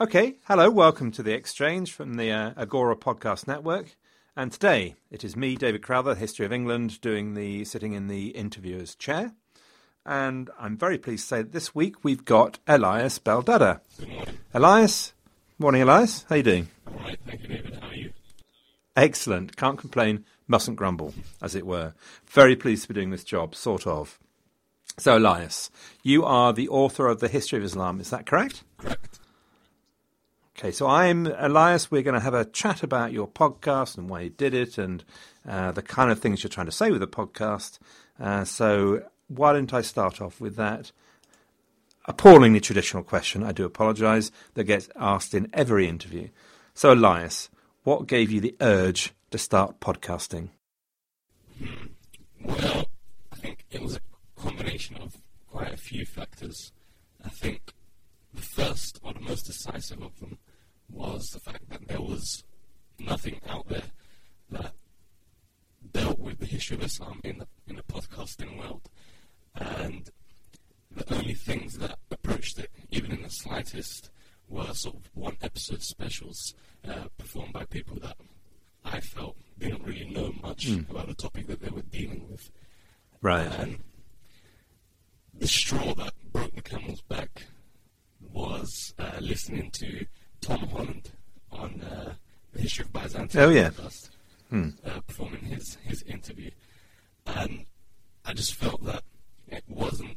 Okay, hello, welcome to the exchange from the uh, Agora Podcast Network. And today it is me, David Crowther, History of England, doing the sitting in the interviewer's chair. And I'm very pleased to say that this week we've got Elias Belhaddad. Elias, morning, Elias. How you doing? All right, thank you, David. How are you? Excellent. Can't complain. Mustn't grumble, as it were. Very pleased to be doing this job, sort of. So, Elias, you are the author of the History of Islam. Is that correct? Correct. Okay, so I'm Elias. We're going to have a chat about your podcast and why you did it and uh, the kind of things you're trying to say with the podcast. Uh, so, why don't I start off with that appallingly traditional question? I do apologise that gets asked in every interview. So, Elias, what gave you the urge to start podcasting? Well, I think it was a combination of quite a few factors. I think the first or the most decisive of them was the fact that there was nothing out there that dealt with the history of Islam in the in the podcasting world, and the only things that approached it, even in the slightest, were sort of one episode specials uh, performed by people that I felt didn't really know much about the topic that they were dealing with. Right. And the straw that broke the camel's back was uh, listening to Tom Holland on uh, the history of Byzantium Oh, yeah. podcast, uh, performing his his interview, and I just felt that it wasn't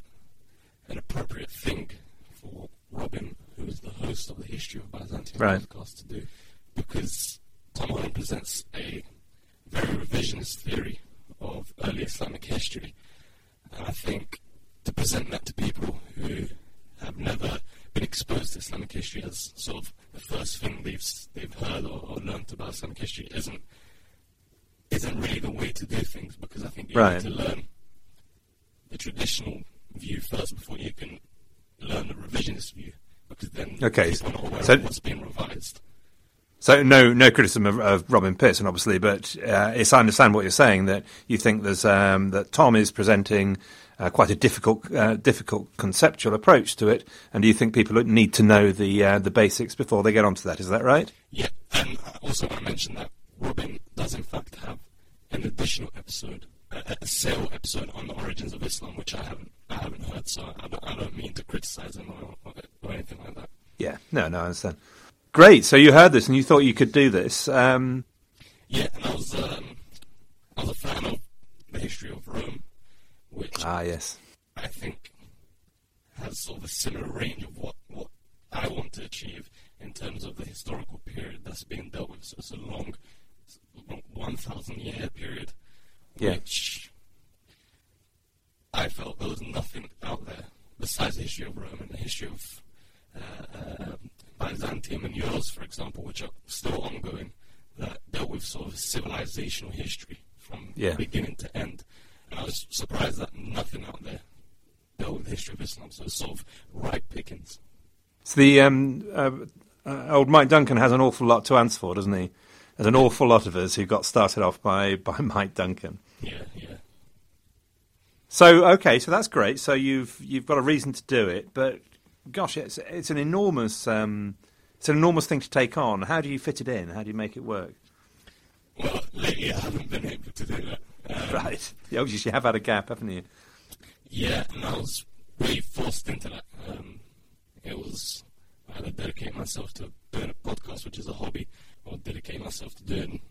an appropriate thing for Robin, who is the host of the history of Byzantium Right. podcast, to do, because Tom Holland presents a very revisionist theory of early Islamic history, and I think to present that to people who have never been exposed to Islamic history as sort of the first thing they've they've heard or, or learned about Islamic history isn't isn't really the way to do things because I think you Right. need to learn the traditional view first before you can learn the revisionist view because then Okay, people are not aware so- of what's being revised. So no, no criticism of, of Robin Pierson, obviously, but uh, it's I understand what you're saying that you think there's um, that Tom is presenting uh, quite a difficult, uh, difficult conceptual approach to it, and do you think people need to know the uh, the basics before they get onto that? Is that right? Yeah, and I also want to mention that Robin does in fact have an additional episode, a, a sale episode on the origins of Islam, which I haven't I haven't heard. So I don't, I don't mean to criticize him or, or, or anything like that. Yeah. No, no, I understand. Great. So you heard this and you thought you could do this. Um, Yeah, and I was um, I was a fan of the history of Rome, which ah, yes. I think has sort of a similar range of what, what I want to achieve in terms of the historical period that's being dealt with. So it's a long, 1,000 year period, Yeah. which I felt there was nothing out there besides the history of Rome and the history of uh, uh, Byzantium and yours, for example, which are still ongoing, that dealt with sort of civilizational history from Yeah. beginning to end. Was surprised that nothing out there dealt with the history of Islam. So it's sort of ripe pickings. So the um, uh, uh, old Mike Duncan has an awful lot to answer for, doesn't he? There's an awful lot of us who got started off by, by Mike Duncan. Yeah, yeah. So okay, so that's great. So you've you've got a reason to do it, but gosh, it's it's an enormous um, it's an enormous thing to take on. How do you fit it in? How do you make it work? Well, lately I haven't been able to do that. Right. Yeah, obviously you have had a gap, haven't you? Yeah, and I was really forced into that. Um, it was I had to dedicate myself to doing a podcast, which is a hobby, or dedicate myself to doing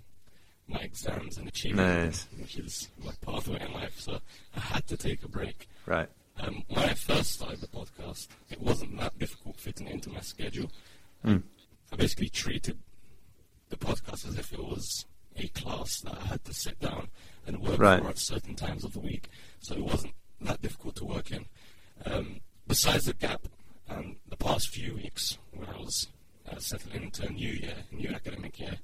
my exams and achieving, Nice. which is my pathway in life. So I had to take a break. Right. Um, when I first started the podcast, it wasn't that difficult fitting it into my schedule. Mm. I basically treated the podcast as if it was a class that I had to sit down Right. for at certain times of the week, so it wasn't that difficult to work in. Um, besides the gap, um, the past few weeks when I was uh, settling into a new year, new academic year,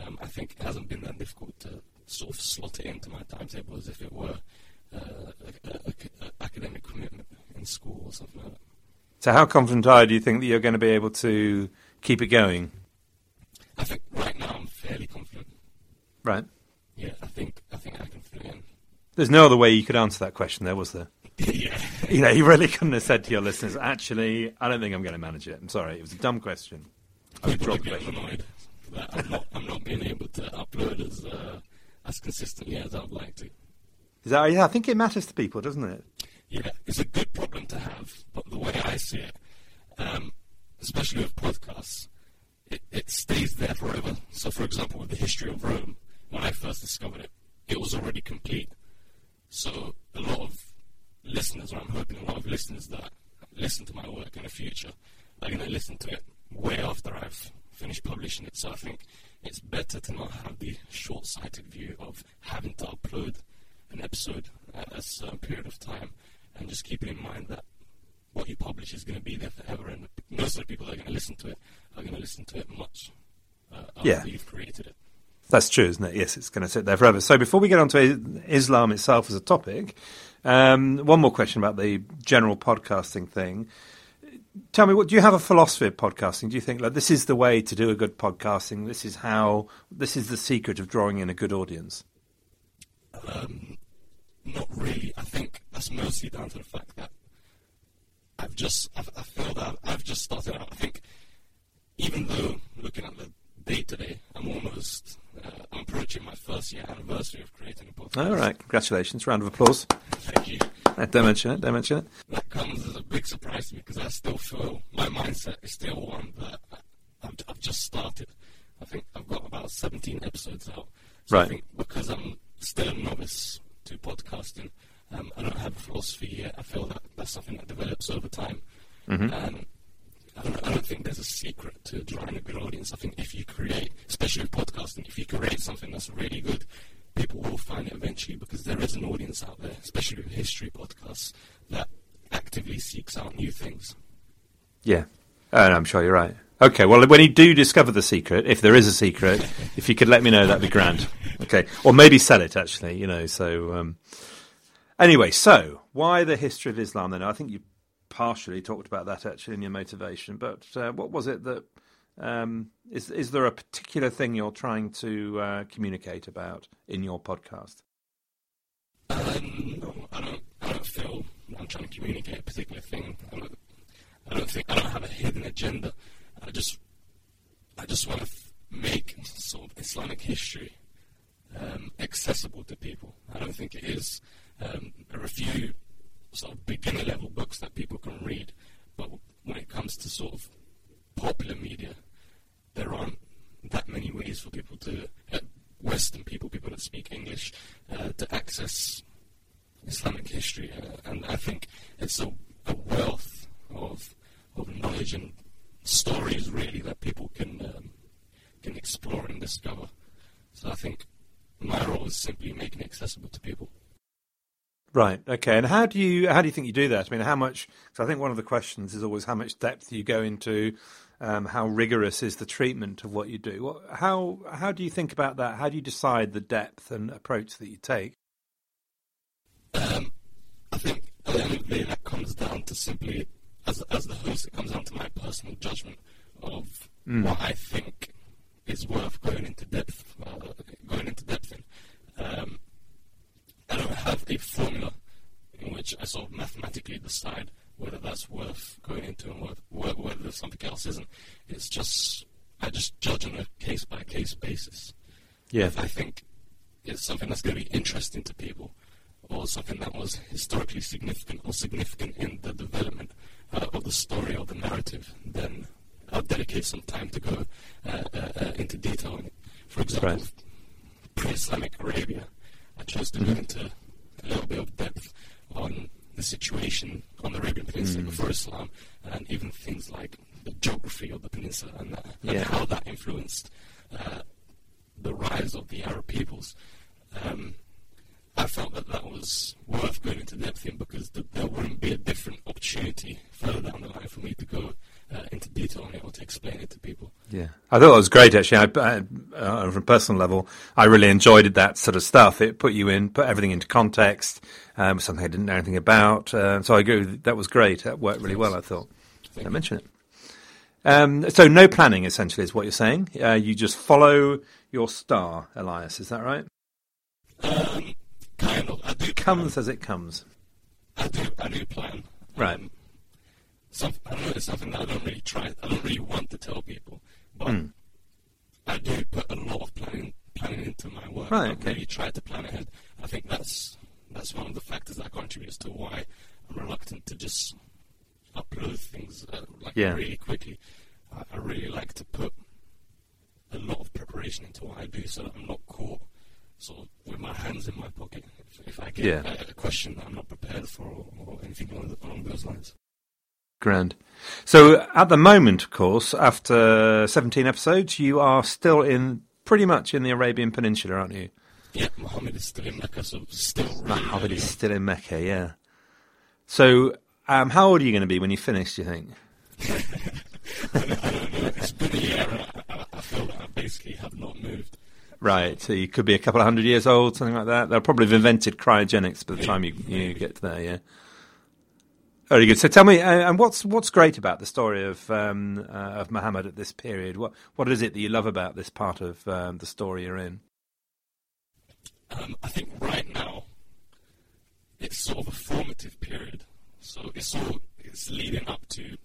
um, I think it hasn't been that difficult to sort of slot it into my timetable as if it were uh, a, a, a, a academic commitment in school or something like that. So how confident are you, do you think that you're going to be able to keep it going? I think right now I'm fairly confident. Right. Yeah, I think I think I can fit it in. There's no other way you could answer that question, there was there? yeah. You know, you really couldn't have said to your listeners, "Actually, I don't think I'm going to manage it." I'm sorry, it was a dumb question. I People withdraw are the getting question. annoyed that I'm not I'm not being able to upload as uh, as consistently as I'd like to. Is that, yeah, I think it matters to people, doesn't it? Yeah, it's a good problem to have, but the way I see it, um, especially with podcasts, it, it stays there forever. So, for example, with the history of Rome, when I first discovered it, it was already complete. So, a lot of listeners, or I'm hoping a lot of listeners that listen to my work in the future, are going to listen to it way after I've finished publishing it. So, I think it's better to not have the short sighted view of having to upload an episode at a certain period of time and just keeping in mind that what you publish is going to be there forever and most of the people that are going to listen to it are going to listen to it much uh, after Yeah. you've. That's true, isn't it? Yes, it's going to sit there forever. So before we get on to Islam itself as a topic, um, one more question about the general podcasting thing. Tell me, what do you have a philosophy of podcasting? Do you think like this is the way to do a good podcasting? This is how this is the secret of drawing in a good audience? Um, not really. I think that's mostly down to the fact that I've just, I've, I feel that I've just started out. I think even though looking at the day to day, I'm almost, uh, I'm approaching my first year anniversary of creating a podcast. All right, congratulations! Round of applause. Thank you. Uh, Don't mention it. Don't mention it. that comes as a big surprise to me because I still feel my mindset is still one that I've, I've just started. I think I've got about 17 episodes out. So Right. I think because I'm still a novice to podcasting, um, I don't have a philosophy yet. I feel that that's something that develops over time. And I don't, I don't think there's a secret to drawing a good audience. I think if you create, especially with podcasting, if you create something that's really good, people will find it eventually because there is an audience out there, especially with history podcasts, that actively seeks out new things. Yeah, and I'm sure you're right. Okay, well, when you do discover the secret, if there is a secret, if you could let me know, that'd be grand. Okay, or maybe sell it actually. You know, so um, anyway, so why the history of Islam? Then I think you partially talked about that actually in your motivation, but uh, what was it that um, is is there a particular thing you're trying to uh, communicate about in your podcast? Um, no, I don't. I don't feel I'm trying to communicate a particular thing. I don't, I don't think I don't have a hidden agenda. I just, I just want to f- make sort of Islamic history um, accessible to people. I don't think it is. Um, a few sort of beginner level books that people can read, but when it comes to sort of popular media, there aren't that many ways for people to, uh, Western people, people that speak English, uh, to access Islamic history. Uh, and I think it's a, a wealth of, of knowledge and stories, really, that people can, um, can explore and discover. So I think my role is simply making it accessible to people. Right. Okay. And how do you how do you think you do that? I mean, how much? Because I think one of the questions is always how much depth you go into. Um, how rigorous is the treatment of what you do? What, how how do you think about that? How do you decide the depth and approach that you take? Um, I think at the end of the day, that comes down to simply, as as the host, it comes down to my personal judgment of what I think is worth going into depth, uh, going into depth in. Um, I don't have a formula in which I sort of mathematically decide whether that's worth going into and whether, whether something else isn't. It's just I just judge on a case by case basis. Yeah. If I think it's something that's going to be interesting to people, or something that was historically significant or significant in the development uh, of the story or the narrative, then I'll dedicate some time to go uh, uh, uh into detail on it. For example, right. pre-Islamic Arabia, I chose to mm-hmm. go into a little bit of depth on the situation on the Arabian Peninsula mm. before Islam, and even things like the geography of the peninsula and, that, and yeah. how that influenced uh, the rise of the Arab peoples. Um, I felt that that was worth going into depth in because th- there wouldn't be a different opportunity further down the line for me to go uh, into detail on it or to explain it to people. Yeah, I thought it was great actually. I, uh, from a personal level, I really enjoyed that sort of stuff. It put you in, put everything into context. Um, something I didn't know anything about. Uh, so I agree. That was great. That worked really well. I thought. I mentioned it. Um, so no planning essentially is what you're saying. Uh, you just follow your star, Elias. Is that right? Um, kind of. I do comes plan. as it comes. I do. I do plan. Right. Some, I know it's something that I don't really try. I don't really want to tell people, but mm. I do put a lot of planning planning into my work. Right. I okay. really try to plan ahead. I think that's that's one of the factors that contributes to why I'm reluctant to just upload things uh, like yeah. really quickly. I, I really like to put a lot of preparation into what I do so that I'm not caught sort of with my hands in my pocket if, if I get yeah. a, a, question that I'm not prepared for or, or anything along, along those lines. Grand. So at the moment, of course, after 17 episodes, you are still in pretty much in the Arabian Peninsula, aren't you? Yeah, Muhammad is still in Mecca, so still. Really Muhammad is still in Mecca, yeah. So, um, how old are you going to be when you finish? Do you think? I don't know. It's been a year. I, I feel like I basically have not moved. Right, so you could be a couple of hundred years old, something like that. They'll probably have invented cryogenics by the time you, you get there, yeah. Very good. So tell me, uh, and what's what's great about the story of um, uh, of Muhammad at this period? What what is it that you love about this part of um, the story you're in? Um, I think right now it's sort of a formative period. So it's sort of, it's leading up to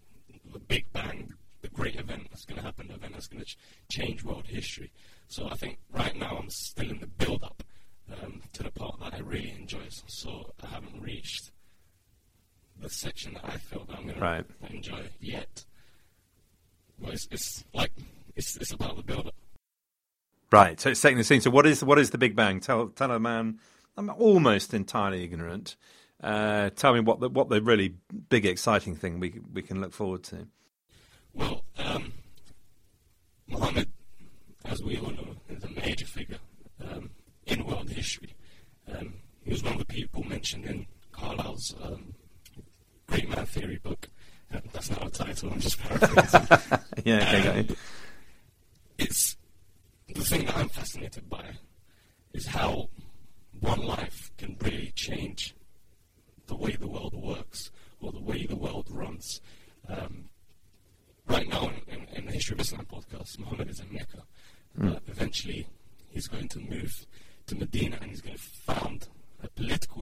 the Big Bang, the great event that's going to happen, the event that's going to ch- change world history. So I think right now I'm still in the build up um, to the part that I really enjoy. So I haven't reached the section that I feel that I'm going right. to enjoy yet. Well, it's, it's like it's it's about the build up. Right. So it's setting the scene. So what is what is the Big Bang? Tell tell a man. I'm almost entirely ignorant. Uh, tell me what the what the really big exciting thing we we can look forward to. Well, um, Muhammad, as we all know, is a major figure um, in world history. Um, he was one of the people mentioned in Carlyle's um, Great Man Theory book. That's not a title, I'm just paraphrasing. yeah, okay, um, It's the thing that I'm fascinated by is how one life can really change the way the world works or the way the world runs. Um, right now, in, in, in, the History of Islam podcast, Muhammad is in Mecca. Mm. But eventually, he's going to move to Medina and he's going to found a political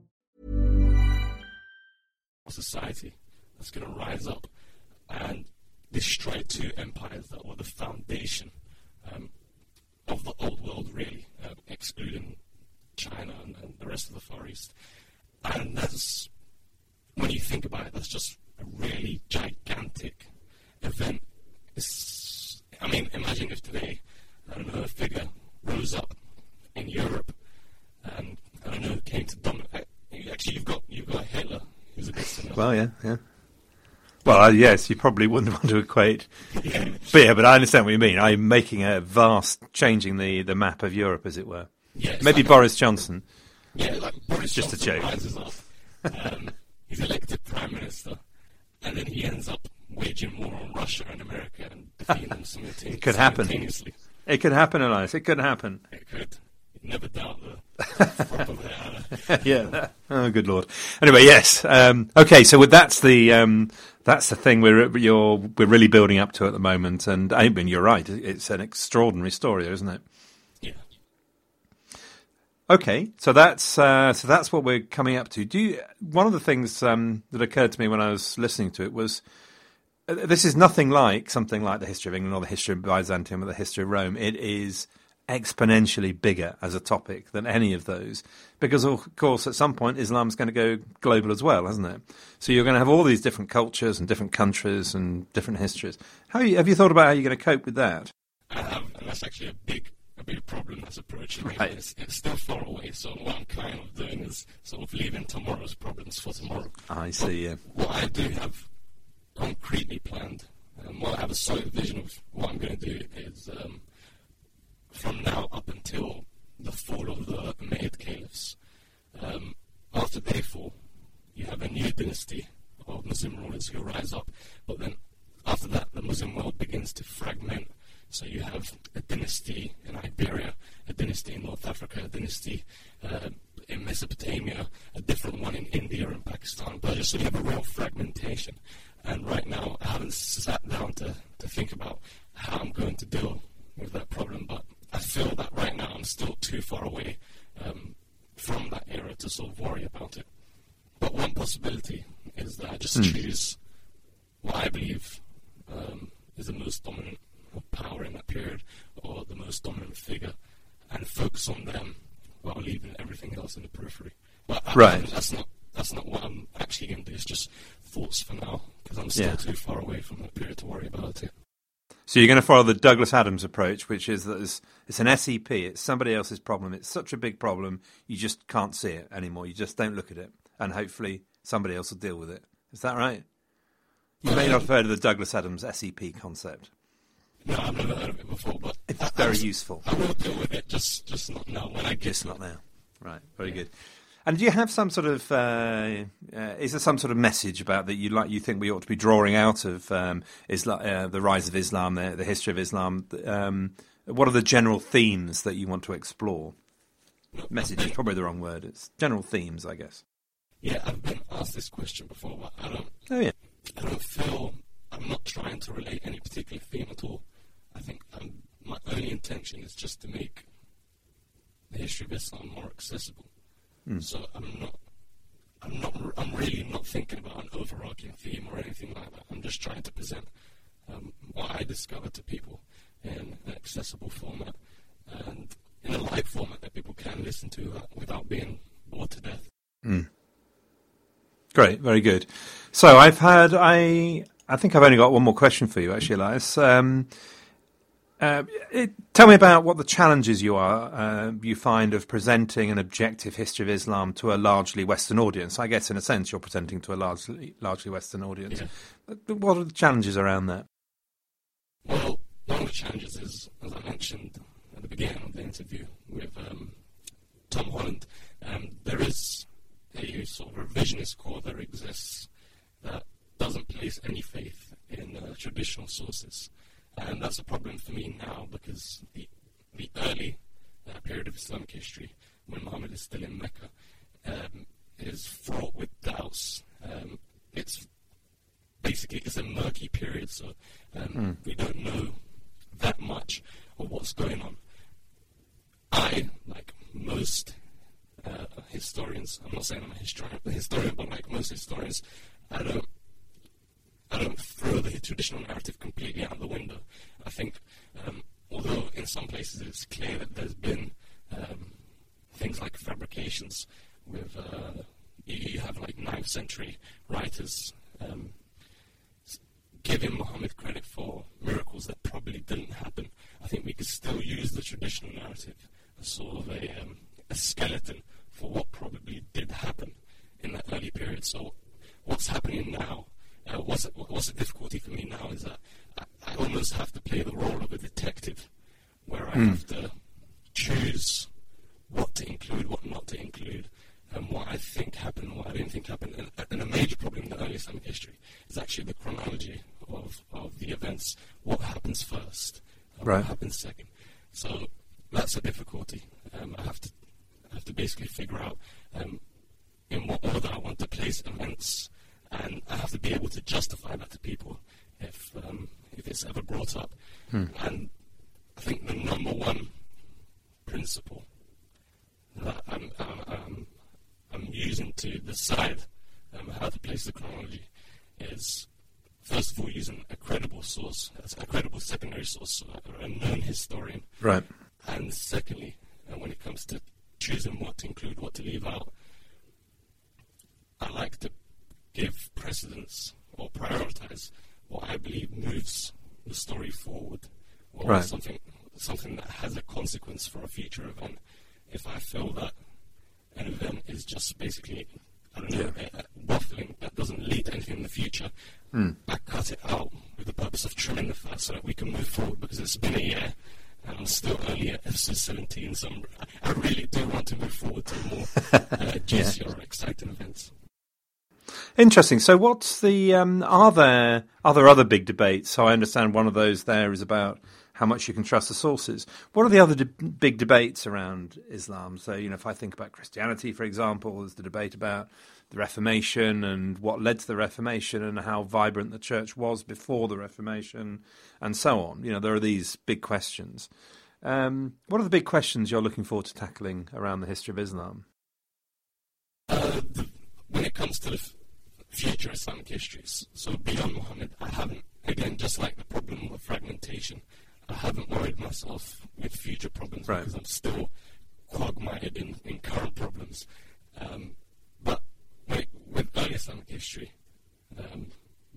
Society that's going to rise up and destroy two empires that were the foundation um, of the old world, really, uh, excluding China and, and the rest of the Far East. And that's, when you think about it, that's just a really gigantic event. It's, I mean, imagine if today, know, a figure rose up in Europe and, I don't know, came to dominate. Actually, you've got, you've got Hitler, who's a bit similar. Well, yeah, yeah. Well, uh, yes, you probably wouldn't want to equate. Yeah. But yeah, but I understand what you mean. I'm making a vast, changing the, the map of Europe, as it were. Yeah, Maybe like Boris Johnson. Yeah, like Boris Just a joke. rises up. Um, he's elected prime minister, and then he ends up waging war on Russia and America and defeating them simultaneously. It could happen. It could happen, Elias. It could happen. It could. You never doubt the front of it. yeah. Oh, good lord. Anyway, yes. Um, okay, so that's the um, that's the thing we're you're we're really building up to at the moment, and I mean you're right. It's an extraordinary story, isn't it? Yeah. Okay, so that's uh, so that's what we're coming up to. Do you, one of the things um, that occurred to me when I was listening to it was uh, this is nothing like something like the history of England or the history of Byzantium or the history of Rome. It is exponentially bigger as a topic than any of those because of course at some point Islam's going to go global as well hasn't it so you're going to have all these different cultures and different countries and different histories how you, have you thought about how you're going to cope with that I have, and that's actually a big a big problem that's approaching. Right. It's, it's still far away, so what I'm kind of doing is sort of leaving tomorrow's problems for tomorrow. I see yeah What I do have concretely planned, um, well, I have a solid vision of what I'm going to do is um, from now up until the fall of the Umayyad caliphs. Um, after day fall, you have a new dynasty of Muslim rulers who rise up, but then after that, the Muslim world begins to fragment. So you have a dynasty in Iberia, a dynasty in North Africa, a dynasty uh, in Mesopotamia, a different one in India and Pakistan, Persia. So you have a real fragmentation. And right now, I haven't sat down to, to think about how I'm going to deal with that problem, but I feel that right now I'm still too far away um, from that era to sort of worry about it. But one possibility is that I just choose what I believe um, is the most dominant power in that period, or the most dominant figure, and focus on them while leaving everything else in the periphery. But I- Right. that's not that's not what I'm actually going to do. It's just thoughts for now because I'm still Yeah. too far away from that period to worry about it. So you're going to follow the Douglas Adams approach, which is that it's, it's an SEP, it's somebody else's problem. It's such a big problem, you just can't see it anymore. You just don't look at it, and hopefully somebody else will deal with it. Is that right? You may not have heard of the Douglas Adams SEP concept. No, I've never heard of it before, but It's I- very I- useful. I will deal with it, just just not now. When I get Just not now. Right, very good. And do you have some sort of uh, uh, is there some sort of message about that you like you think we ought to be drawing out of um, Islam, uh, the rise of Islam, the, the history of Islam? Um, what are the general themes that you want to explore? Message is probably the wrong word. It's general themes, I guess. Yeah, I've been asked this question before, but I don't. Oh yeah. I don't feel I'm not trying to relate any particular theme at all. I think um my only intention is just to make the history of Islam more accessible. So I'm not, I'm not, I'm really not thinking about an overarching theme or anything like that. I'm just trying to present um, what I discovered to people in an accessible format and in a light format that people can listen to uh, without being bored to death. Great, very good. So I've had I I think I've only got one more question for you actually, Elias. Um, uh, it, tell me about what the challenges you are uh, you find of presenting an objective history of Islam to a largely Western audience. I guess in a sense you're presenting to a largely largely Western audience. Yeah. What are the challenges around that? Well, one of the challenges is, as I mentioned at the beginning of the interview with um, Tom Holland, um, there is a sort of revisionist core that exists that doesn't place any faith in uh, traditional sources. And that's a problem for me now because the, the early uh, period of Islamic history, when Muhammad is still in Mecca, um, is fraught with doubts. Um, it's basically it's a murky period, so um, mm. we don't know that much of what's going on. I, like most uh, historians, I'm not saying I'm a historian, a historian, but like most historians, I don't, I don't throw the traditional narrative completely out the window. I think, um, although in some places it's clear that there's been um, things like fabrications with, uh, you have like 9th century writers um, giving Muhammad credit for miracles that probably didn't happen. I think we could still use the traditional narrative as sort of a, um, a skeleton for what probably did happen in that early period. So, what's happening now? Uh, what's, what's the difficulty for me now is that I, I, almost have to play the role of a detective, where I mm. have to choose what to include, what not to include, and what I think happened, what I didn't think happened. And, and a major problem in the early Islamic history is actually the chronology of, of the events. What happens first? Right. What happens second? So that's a difficulty. Um, I have to I have to basically figure out um, in what order I want to place events, and I have to be able to justify that to people if um, if it's ever brought up. Hmm. And I think the number one principle that I'm, I'm, I'm using to decide um, how to place the chronology is first of all using a credible source, a credible secondary source, a known historian. Right. And secondly, uh, when it comes to choosing what to include, what to leave out, I like to give precedence or prioritize what I believe moves the story forward, or right. something something that has a consequence for a future event. If I feel that an event is just basically I don't know, yeah. uh, waffling that doesn't lead to anything in the future, mm. I cut it out with the purpose of trimming the fat so that we can move forward because it's been a year and I'm still only at episode 17, so I'm, i really do want to move forward to more uh, juicy yeah. or exciting events. Interesting. So, what's the? Um, are there are there other big debates? So, I understand one of those there is about how much you can trust the sources. What are the other de- big debates around Islam? So, you know, if I think about Christianity, for example, there's the debate about the Reformation and what led to the Reformation and how vibrant the church was before the Reformation and so on. You know, there are these big questions. Um, what are the big questions you're looking forward to tackling around the history of Islam? Uh, the, when it comes to the f- future Islamic histories, so beyond Muhammad, I haven't, again, just like the problem of fragmentation, I haven't worried myself with future problems right. because I'm still quagmired in, in current problems. Um, but with, with early Islamic history, um,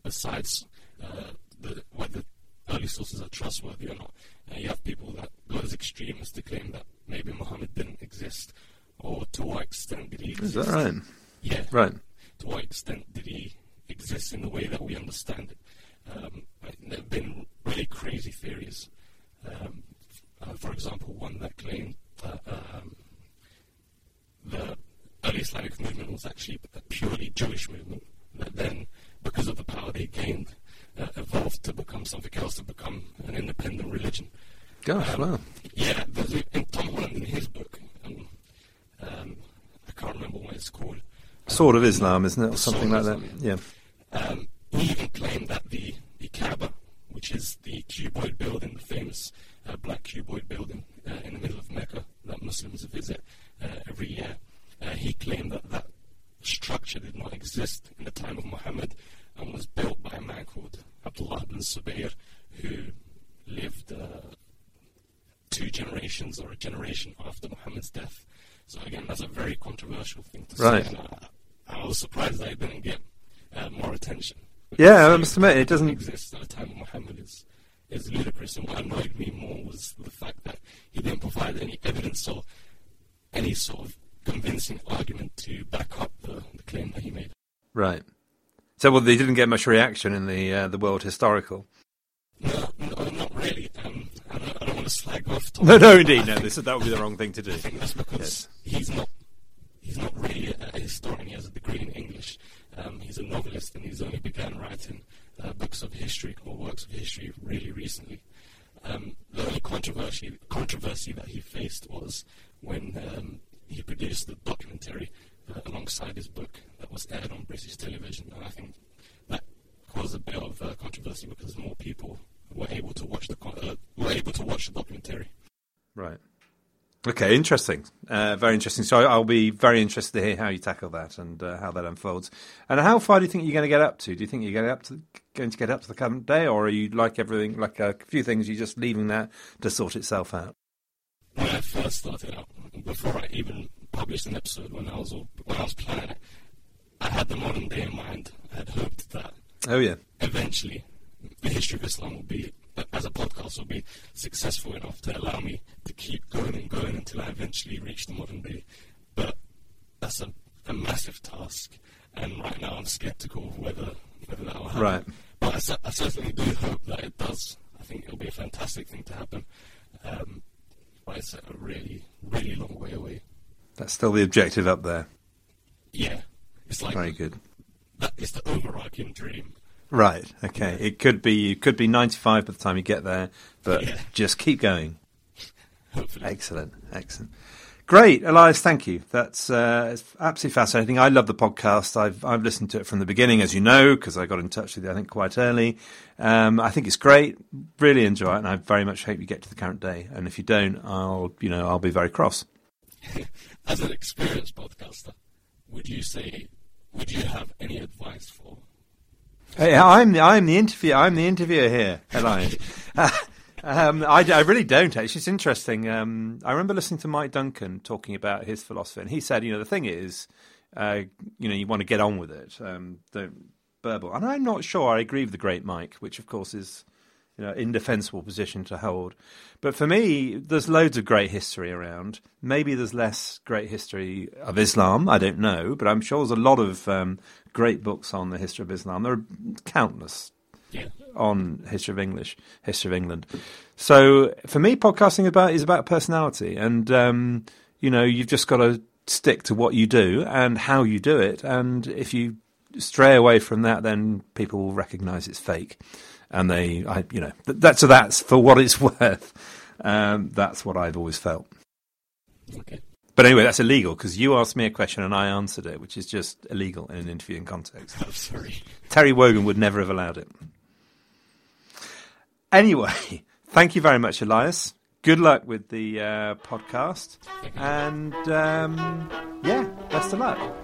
besides uh, the, whether early sources are trustworthy or not, uh, you have people that go as extremists to claim that maybe Muhammad didn't exist, or to what extent did he exist? Is that right? Yeah. Right. To what extent did he exist in the way that we understand it? Um, there have been really crazy theories um, uh, for example, one that claimed that um, the early Islamic movement was actually a purely Jewish movement, that then, because of the power they gained, uh, evolved to become something else, to become an independent religion. Gosh, um, wow. Yeah, in Tom Holland, in his book, um, um, I can't remember what it's called. Sword of Islam, isn't it, or something like that? Yeah. Um, he even claimed that the, the Kaaba which is the cuboid building, the famous uh, black cuboid building uh, in the middle of Mecca that Muslims visit uh, every year. Uh, he claimed that that structure did not exist in the time of Muhammad and was built by a man called Abdullah ibn Zubayr, who lived uh, two generations or a generation after Muhammad's death. So again, that's a very controversial thing to right. say. I, I was surprised that it didn't get uh, more attention. Yeah, I must admit, it doesn't exist at the time of Muhammad is, is ludicrous. And what annoyed me more was the fact that he didn't provide any evidence or any sort of convincing argument to back up the, the claim that he made. Right. So, well, they didn't get much reaction in the uh, the world historical. No, no not really. Um, I, don't, I, don't, want to slag off. Tom no, no, indeed, no. This, that would be the wrong thing to do. I think that's because yes. he's not he's not really a historian. He has a degree in English, Um, he's a novelist and he's only began writing uh, books of history or works of history really recently. Um, the only controversy controversy that he faced was when um, he produced the documentary uh, alongside his book that was aired on British television, and I think that caused a bit of uh, controversy because more people were able to watch the uh, were able to watch the documentary. Right. Okay, interesting. Uh, very interesting. So I'll be very interested to hear how you tackle that and uh, how that unfolds. And how far do you think you're going to get up to? Do you think you're going, up to, going to get up to the current day, or are you like everything, like a few things, you're just leaving that to sort itself out? When I first started out, before I even published an episode, when I was when I was planning it, I had the modern day in mind. I had hoped that. Oh yeah. Eventually, the history of Islam will be as a podcast will be successful enough to allow me to keep going and going until I eventually reach the modern day. But that's a, a massive task, and right now I'm skeptical of whether whether that will happen. Right. But I, I, certainly do hope that it does. I think it'll be a fantastic thing to happen. Um, but it's a really, really long way away. That's still the objective up there. Yeah, it's like very good. That is the overarching dream. Right. Okay. It could be. It could be ninety-five by the time you get there, but yeah. just keep going. Hopefully. Excellent. Excellent. Great, Elias. Thank you. That's uh, absolutely fascinating. I love the podcast. I've I've listened to it from the beginning, as you know, because I got in touch with you. I think quite early. Um, I think it's great. Really enjoy it, and I very much hope you get to the current day. And if you don't, I'll you know I'll be very cross. as an experienced podcaster, would you say would you have any advice for Hey, I'm the I'm the interviewer. I'm the interviewer here, Elias. um, I, I, really don't actually. It's interesting. Um, I remember listening to Mike Duncan talking about his philosophy, and he said, you know, the thing is, uh, you know, you want to get on with it. Um, don't burble. And I'm not sure I agree with the great Mike, which of course is you know, indefensible position to hold. But for me, there's loads of great history around. Maybe there's less great history of Islam. I don't know, but I'm sure there's a lot of um, great books on the history of Islam. There are countless yeah. on history of English, history of England. So for me, podcasting about is about personality, and um, you know, you've just got to stick to what you do and how you do it. And if you stray away from that, then people will recognise it's fake and they, I, you know, that's so that's for what it's worth. Um, that's what I've always felt. Okay. But anyway, that's illegal because you asked me a question and I answered it, which is just illegal in an interviewing context. I'm sorry. Terry Wogan would never have allowed it. Anyway, thank you very much, Elias. Good luck with the uh, podcast. And um, yeah, best of luck.